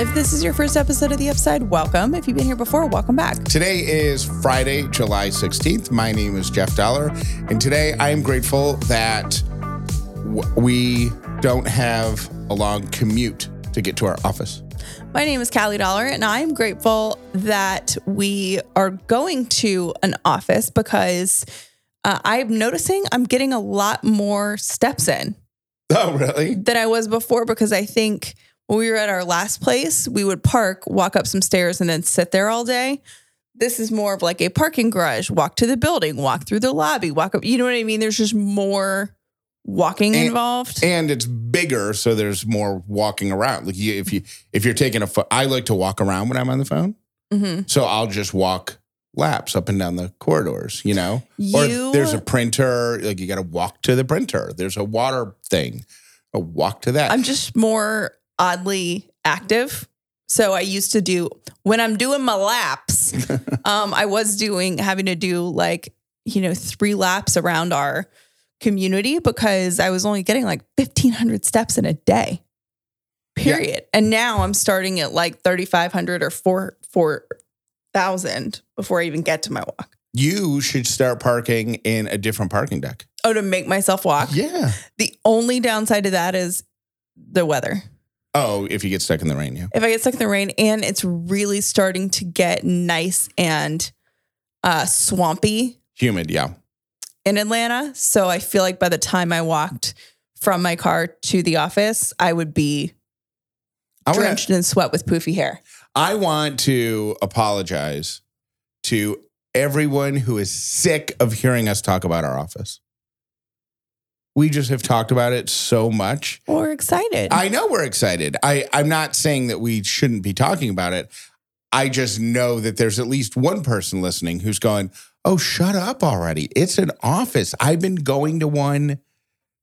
If this is your first episode of The Upside, welcome. If you've been here before, welcome back. Today is Friday, July 16th. My name is Jeff Dauler, and today I am grateful that w- we don't have a long commute to get to our office. My name is Callie Dauler, and I'm grateful that we are going to an office because uh, I'm noticing I'm getting a lot more steps in Oh, really? than I was before because I think when we were at our last place, we would park, walk up some stairs, and then sit there all day. This is more of like a parking garage, walk to the building, walk through the lobby, walk up. You know what I mean? There's just more walking And- involved. And it's bigger, so there's more walking around. Like you, if you if you're taking a, pho- I like to walk around when I'm on the phone, hmm so I'll just walk laps up and down the corridors. You know, You- or there's a printer, like you got to walk to the printer. There's a water thing, a walk to that. I'm just more oddly active. So I used to do when I'm doing my laps. um, I was doing having to do like you know three laps around our community because I was only getting like 1,500 steps in a day. Period. And now I'm starting at like 3,500 or four four thousand before I even get to my walk. you should start parking in a different parking deck. Oh, to make myself walk. Yeah. The only downside to that is the weather. Oh, if you get stuck in the rain, yeah. if I get stuck in the rain and it's really starting to get nice and uh, swampy Humid, yeah. in Atlanta. So I feel like by the time I walked from my car to the office, I would be I want drenched in sweat with poofy hair. I want to apologize to everyone who is sick of hearing us talk about our office. We just have talked about it so much. We're excited. I know we're excited. I, I'm not saying that we shouldn't be talking about it. I just know that there's at least one person listening who's going, Oh, shut up already. It's an office. I've been going to one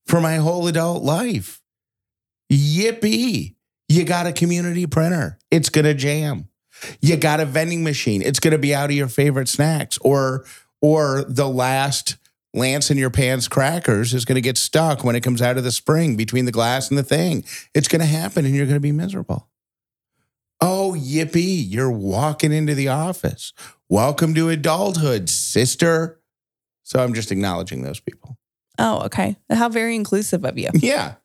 for my whole adult life. Yippee. You got a community printer. It's going to jam. You got a vending machine. It's going to be out of your favorite snacks or or the last Lance in your pants crackers is going to get stuck when it comes out of the spring between the glass and the thing. It's going to happen and you're going to be miserable. Oh, yippee. You're walking into the office. Welcome to adulthood, sister. So I'm just acknowledging those people. oh, okay. How very inclusive of you. Yeah.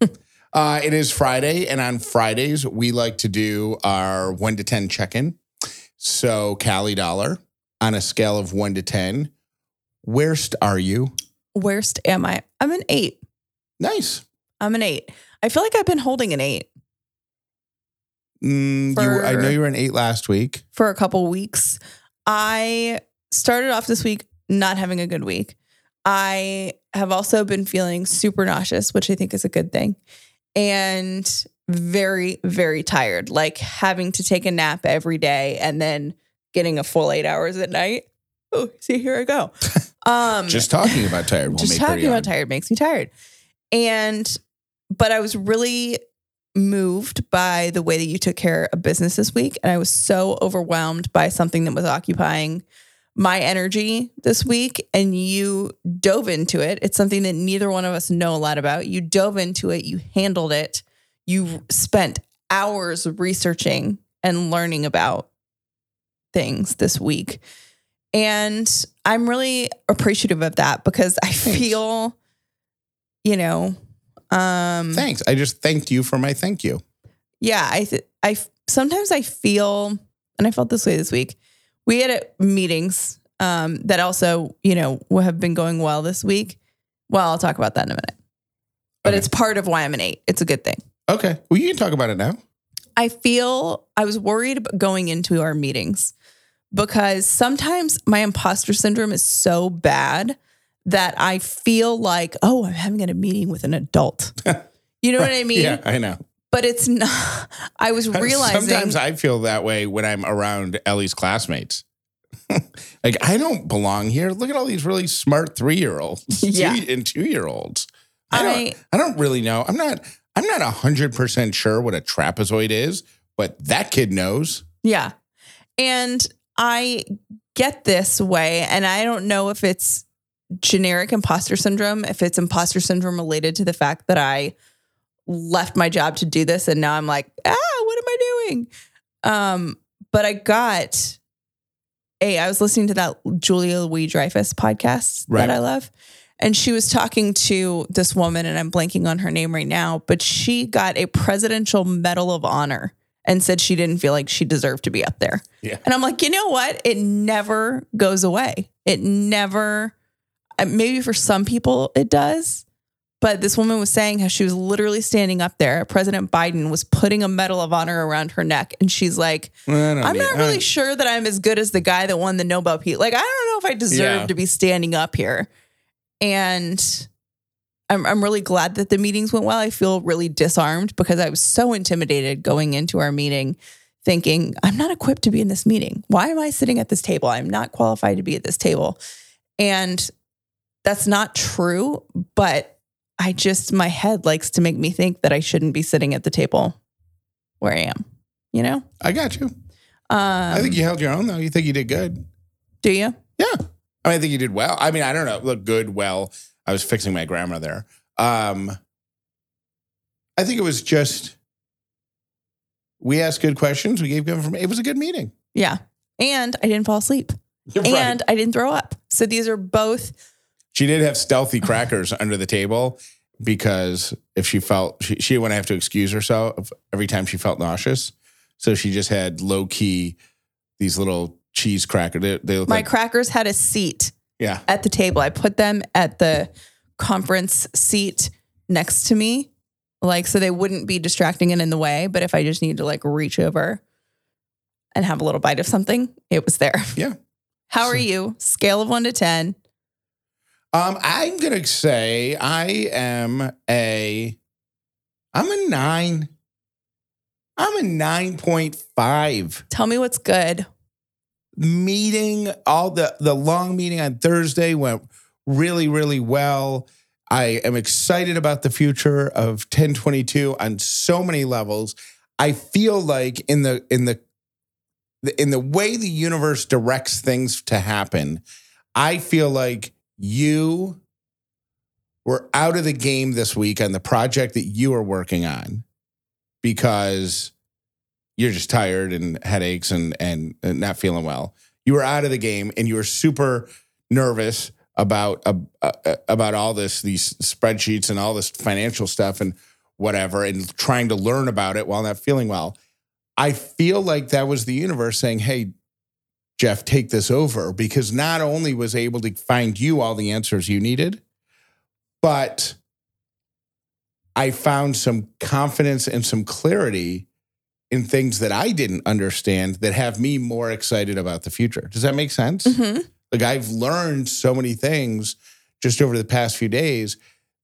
uh, it is Friday, and on Fridays, we like to do our one to 10 check in. So, Callie Dauler, on a scale of one to 10, where'st are you? Worst am I? I'm an eight. Nice. I'm an eight. I feel like I've been holding an eight Mm, you, I know you were an eight last week. for a couple weeks. I started off this week not having a good week. I have also been feeling super nauseous, which I think is a good thing, and very, very tired, like having to take a nap every day and then getting a full eight hours at night. Oh, see, here I go. Um, Just talking about tired will just talking about tired makes me tired. And, but I was really moved by the way that you took care of business this week. And I was so overwhelmed by something that was occupying my energy this week. And you dove into it. It's something that neither one of us know a lot about. You dove into it, you handled it, you spent hours researching and learning about things this week. And I'm really appreciative of that because I Thanks. feel, you know, um, Thanks. I just thanked you for my thank you. yeah, I, th- I, sometimes I feel, and I felt this way this week. We had uh, meetings um, that also, you know, have been going well this week. Well, I'll talk about that in a minute. But Okay. it's part of why I'm an eight. It's a good thing. Okay. Well, you can talk about it now. I feel I was worried about going into our meetings because sometimes my imposter syndrome is so bad that I feel like, oh, I'm having a meeting with an adult. You know what I mean? Yeah, I know. But it's not. I was realizing. Sometimes I feel that way when I'm around Ellie's classmates. like I don't belong here. Look at all these really smart three year olds Yeah. and two year olds. I I, don't, I don't really know. I'm not. I'm not hundred percent sure what a trapezoid is, but that kid knows. yeah. And I get this way, and I don't know if it's generic imposter syndrome, if it's imposter syndrome related to the fact that I left my job to do this and now I'm like, ah, what am I doing? Um, but I got a. I was listening to that Julia Louis Dreyfus podcast Right. that I love, and she was talking to this woman, and I'm blanking on her name right now, but she got a Presidential Medal of Honor and said she didn't feel like she deserved to be up there. Yeah. And I'm like, you know what? It never goes away. It never. uh, Maybe for some people it does, but this woman was saying how she was literally standing up there. President Biden was putting a Medal of Honor around her neck, and she's like, well, I'm need- not really sure that I'm as good as the guy that won the Nobel Peace. Like, I don't know if I deserve Yeah. to be standing up here." And I'm I'm really glad that the meetings went well. I feel really disarmed because I was so intimidated going into our meeting, thinking I'm not equipped to be in this meeting. Why am I sitting at this table? I'm not qualified to be at this table, and that's not true. But I just my head likes to make me think that I shouldn't be sitting at the table where I am. You know? I got you. Um, I think you held your own though. You think you did good. do you? Yeah. I, mean, I think you did well. I mean, I don't know. Look, good, well. I was fixing my grammar there. Um, I think it was just we asked good questions. We gave good information. It was a good meeting. Yeah. And I didn't fall asleep. And I didn't throw up. So these are both She did have stealthy crackers under the table because if she felt she, she wouldn't have to excuse herself every time she felt nauseous. So she just had low key these little cheese crackers. They, they my like crackers had a seat yeah. at the table. I put them at the conference seat next to me, like so they wouldn't be distracting and in the way. But if I just need to like reach over and have a little bite of something, it was there. Yeah. How are you? Scale of one to 10. Um, I'm gonna say I am a I'm a nine. I'm a nine point five. Tell me what's good. Meeting all the the long meeting on Thursday went really, really well. I am excited about the future of 1022 on so many levels. I feel like in the in the in the way the universe directs things to happen, I feel like you were out of the game this week on the project that you are working on because you're just tired and headaches and, and and not feeling well. You were out of the game and you were super nervous about uh, uh, about all this these spreadsheets and all this financial stuff and whatever and trying to learn about it while not feeling well. I feel like that was the universe saying, "Hey, Jeff, take this over because not only was able to find you all the answers you needed, but I found some confidence and some clarity in things that I didn't understand that have me more excited about the future. Does that make sense? hmm Like I've learned so many things just over the past few days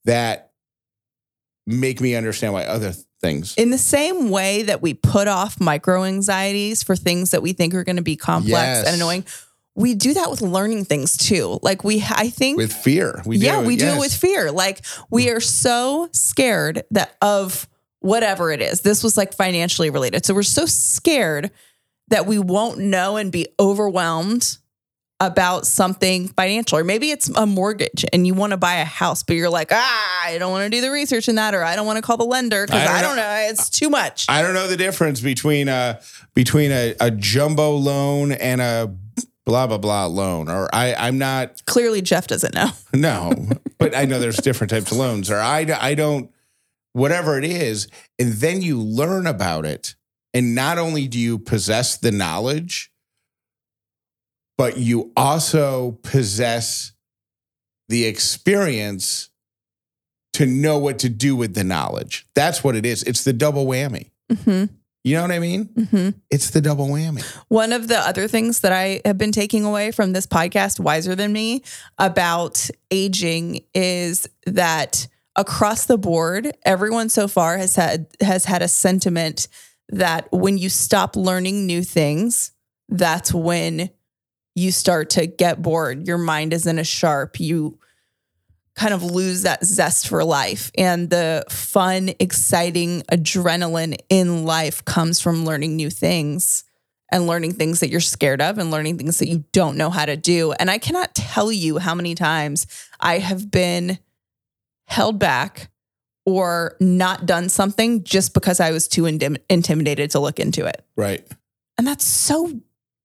that make me understand why other things. In the same way that we put off micro anxieties for things that we think are going to be complex Yes. and annoying, we do that with learning things too. Like we, I think, with fear. We yeah, do. we do it with fear. Like we are so scared that of whatever it is. This was like financially related. So we're so scared that we won't know and be overwhelmed about something financial. Or maybe it's a mortgage and you want to buy a house, but you're like, ah, I don't want to do the research in that, or I don't want to call the lender because I don't I know. don't know. It's too much. I don't know the difference between a between a, a jumbo loan and a blah blah blah loan. Or I I'm not Clearly, Jeff doesn't know. no, but I know there's different types of loans. Or I I don't whatever it is, and then you learn about it, and not only do you possess the knowledge, but you also possess the experience to know what to do with the knowledge. That's what it is. It's the double whammy. hmm You know what I mean? hmm It's the double whammy. One of the other things that I have been taking away from this podcast, Wiser Than Me, about aging is that across the board, everyone so far has had has had a sentiment that when you stop learning new things, that's when you start to get bored. Your mind isn't as sharp. You kind of lose that zest for life. And the fun, exciting adrenaline in life comes from learning new things and learning things that you're scared of and learning things that you don't know how to do. And I cannot tell you how many times I have been held back or not done something just because I was too intim- intimidated to look into it. Right. And that's so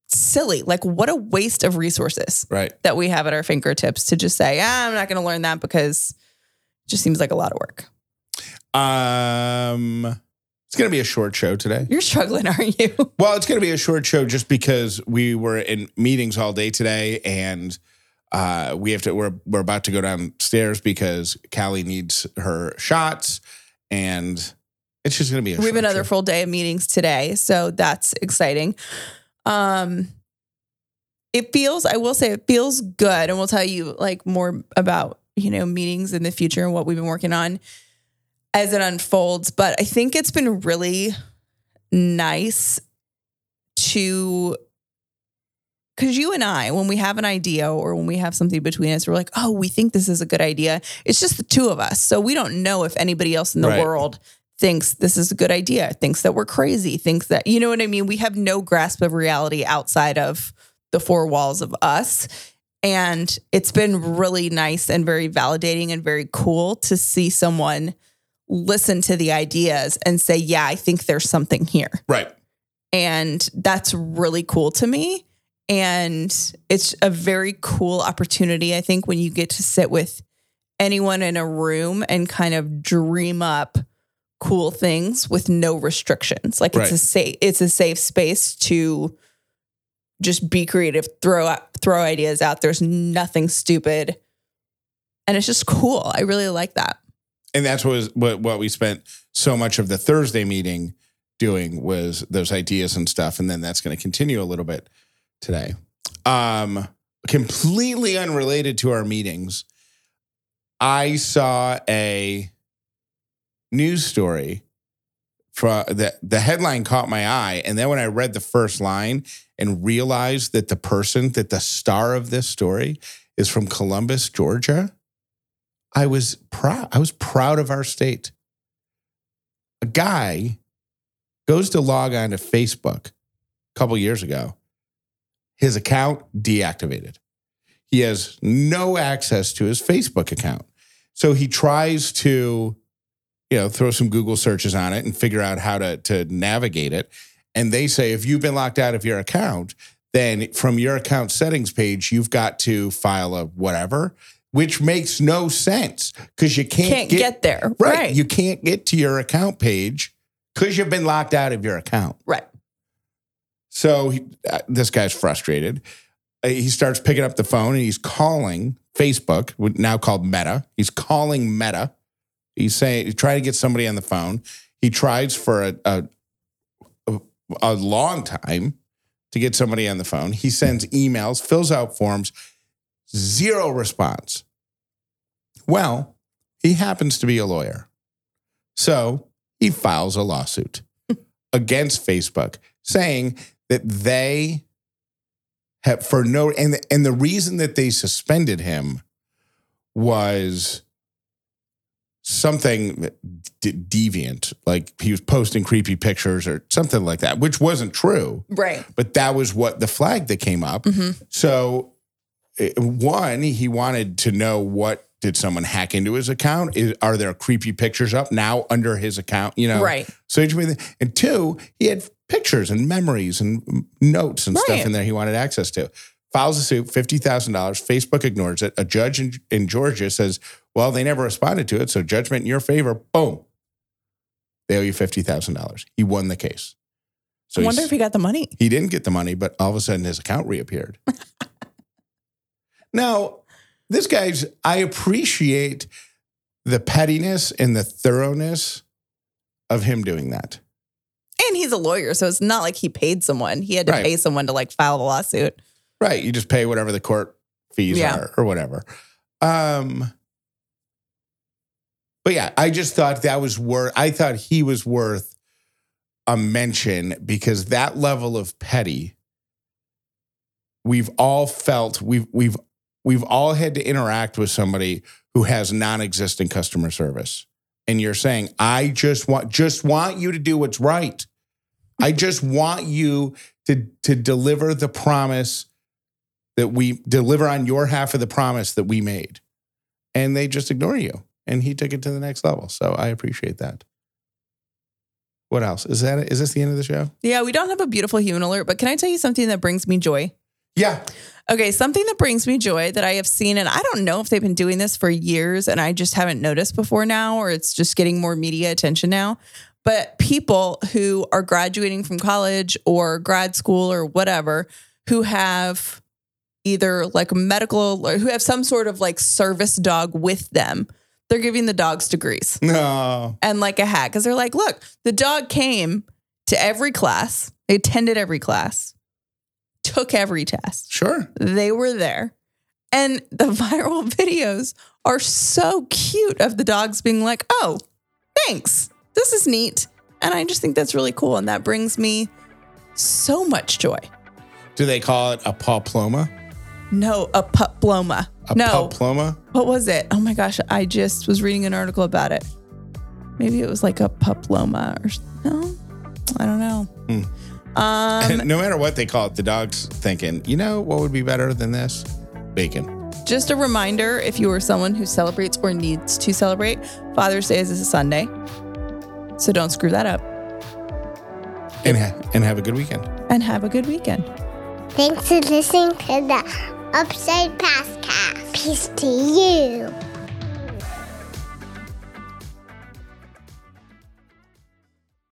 silly. Like, what a waste of resources Right. that we have at our fingertips to just say, ah, I'm not going to learn that because it just seems like a lot of work. Um, it's going to be a short show today. You're struggling, aren't you? Well, it's going to be a short show just because we were in meetings all day today, and uh, we have to. We're we're about to go downstairs because Callie needs her shots, and it's just going to be. A we have another show. full day of meetings today, so that's exciting. Um, it feels, I will say, it feels good, and we'll tell you like more about you know meetings in the future and what we've been working on as it unfolds. But I think it's been really nice to because you and I, when we have an idea or when we have something between us, we're like, oh, we think this is a good idea. It's just the two of us. So we don't know if anybody else in the Right. world thinks this is a good idea, thinks that we're crazy, thinks that, you know what I mean? We have no grasp of reality outside of the four walls of us. And it's been really nice and very validating and very cool to see someone listen to the ideas and say, yeah, I think there's something here. Right. And that's really cool to me. And it's a very cool opportunity, I think, when you get to sit with anyone in a room and kind of dream up cool things with no restrictions. Like it's a safe it's a safe space to just be creative, throw out, throw ideas out. There's nothing stupid. And it's just cool. I really like that. and that's what was what what we spent so much of the Thursday meeting doing was those ideas and stuff, and then that's going to continue a little bit today. Um, completely unrelated to our meetings, I saw a news story. From the the headline caught my eye, and then when I read the first line and realized that the person that the star of this story is from Columbus, Georgia. I was proud. I was proud of our state. A guy goes to log on to Facebook a couple years ago. His account deactivated. He has no access to his Facebook account. So he tries to, you know, throw some Google searches on it and figure out how to, to navigate it. And they say if you've been locked out of your account, then from your account settings page, you've got to file a whatever, which makes no sense because you can't, Can't get, there. right. Right. You can't get to your account page because you've been locked out of your account. right. So he, uh, this guy's frustrated. Uh, he starts picking up the phone and he's calling Facebook, now called Meta. He's calling Meta. He's saying trying to get somebody on the phone. He tries for a, a, a, a long time to get somebody on the phone. He sends emails, fills out forms, zero response. Well, he happens to be a lawyer. So he files a lawsuit against Facebook saying that they have for no and and the reason that they suspended him was something d- deviant like he was posting creepy pictures or something like that which wasn't true Right. but that was what the flag that came up Mhm. so one he wanted to know what did someone hack into his account Is, are there creepy pictures up now under his account you know Right. so and two, he had pictures and memories and notes and stuff in there he wanted access to. Files a suit, fifty thousand dollars. Facebook ignores it. A judge in, in Georgia says, "Well, they never responded to it, so judgment in your favor." Boom, they owe you fifty thousand dollars. He won the case. So I wonder if he got the money. he didn't get the money, but all of a sudden his account reappeared. now, this guy's, I appreciate the pettiness and the thoroughness of him doing that. And he's a lawyer, so it's not like he paid someone. He had to Right. pay someone to like file the lawsuit. Right. You just pay whatever the court fees Yeah. are or whatever. Um, but yeah, I just thought that was worth, I thought he was worth a mention because that level of petty, we've all felt, we've, we've, we've all had to interact with somebody who has non-existent customer service. And you're saying, I just want, just want you to do what's right. I just want you to, to deliver the promise that we deliver on your half of the promise that we made. And they just ignore you. and he took it to the next level. So I appreciate that. What else? Is that is this the end of the show? Yeah, we don't have a beautiful human alert, but can I tell you something that brings me joy? Yeah. Okay, something that brings me joy that I have seen, and I don't know if they've been doing this for years and I just haven't noticed before now, or it's just getting more media attention now. But people who are graduating from college or grad school or whatever, who have either like medical or who have some sort of like service dog with them, they're giving the dogs degrees No. and like a hat because they're like, look, the dog came to every class, they attended every class, took every test Sure. they were there. And the viral videos are so cute of the dogs being like, oh, thanks. This is neat. And I just think that's really cool. And that brings me so much joy. Do they call it a poploma? No, a puploma. A no, poploma? what was it? Oh my gosh, I just was reading an article about it. Maybe it was like a puploma or no, I don't know. Um, no matter what they call it, the dog's thinking, you know what would be better than this? Bacon. Just a reminder if you are someone who celebrates or needs to celebrate, Father's Day is a Sunday. So don't screw that up And, ha- and have a good weekend. and have a good weekend. Thanks for listening to the Upside Past Cast. Peace to you.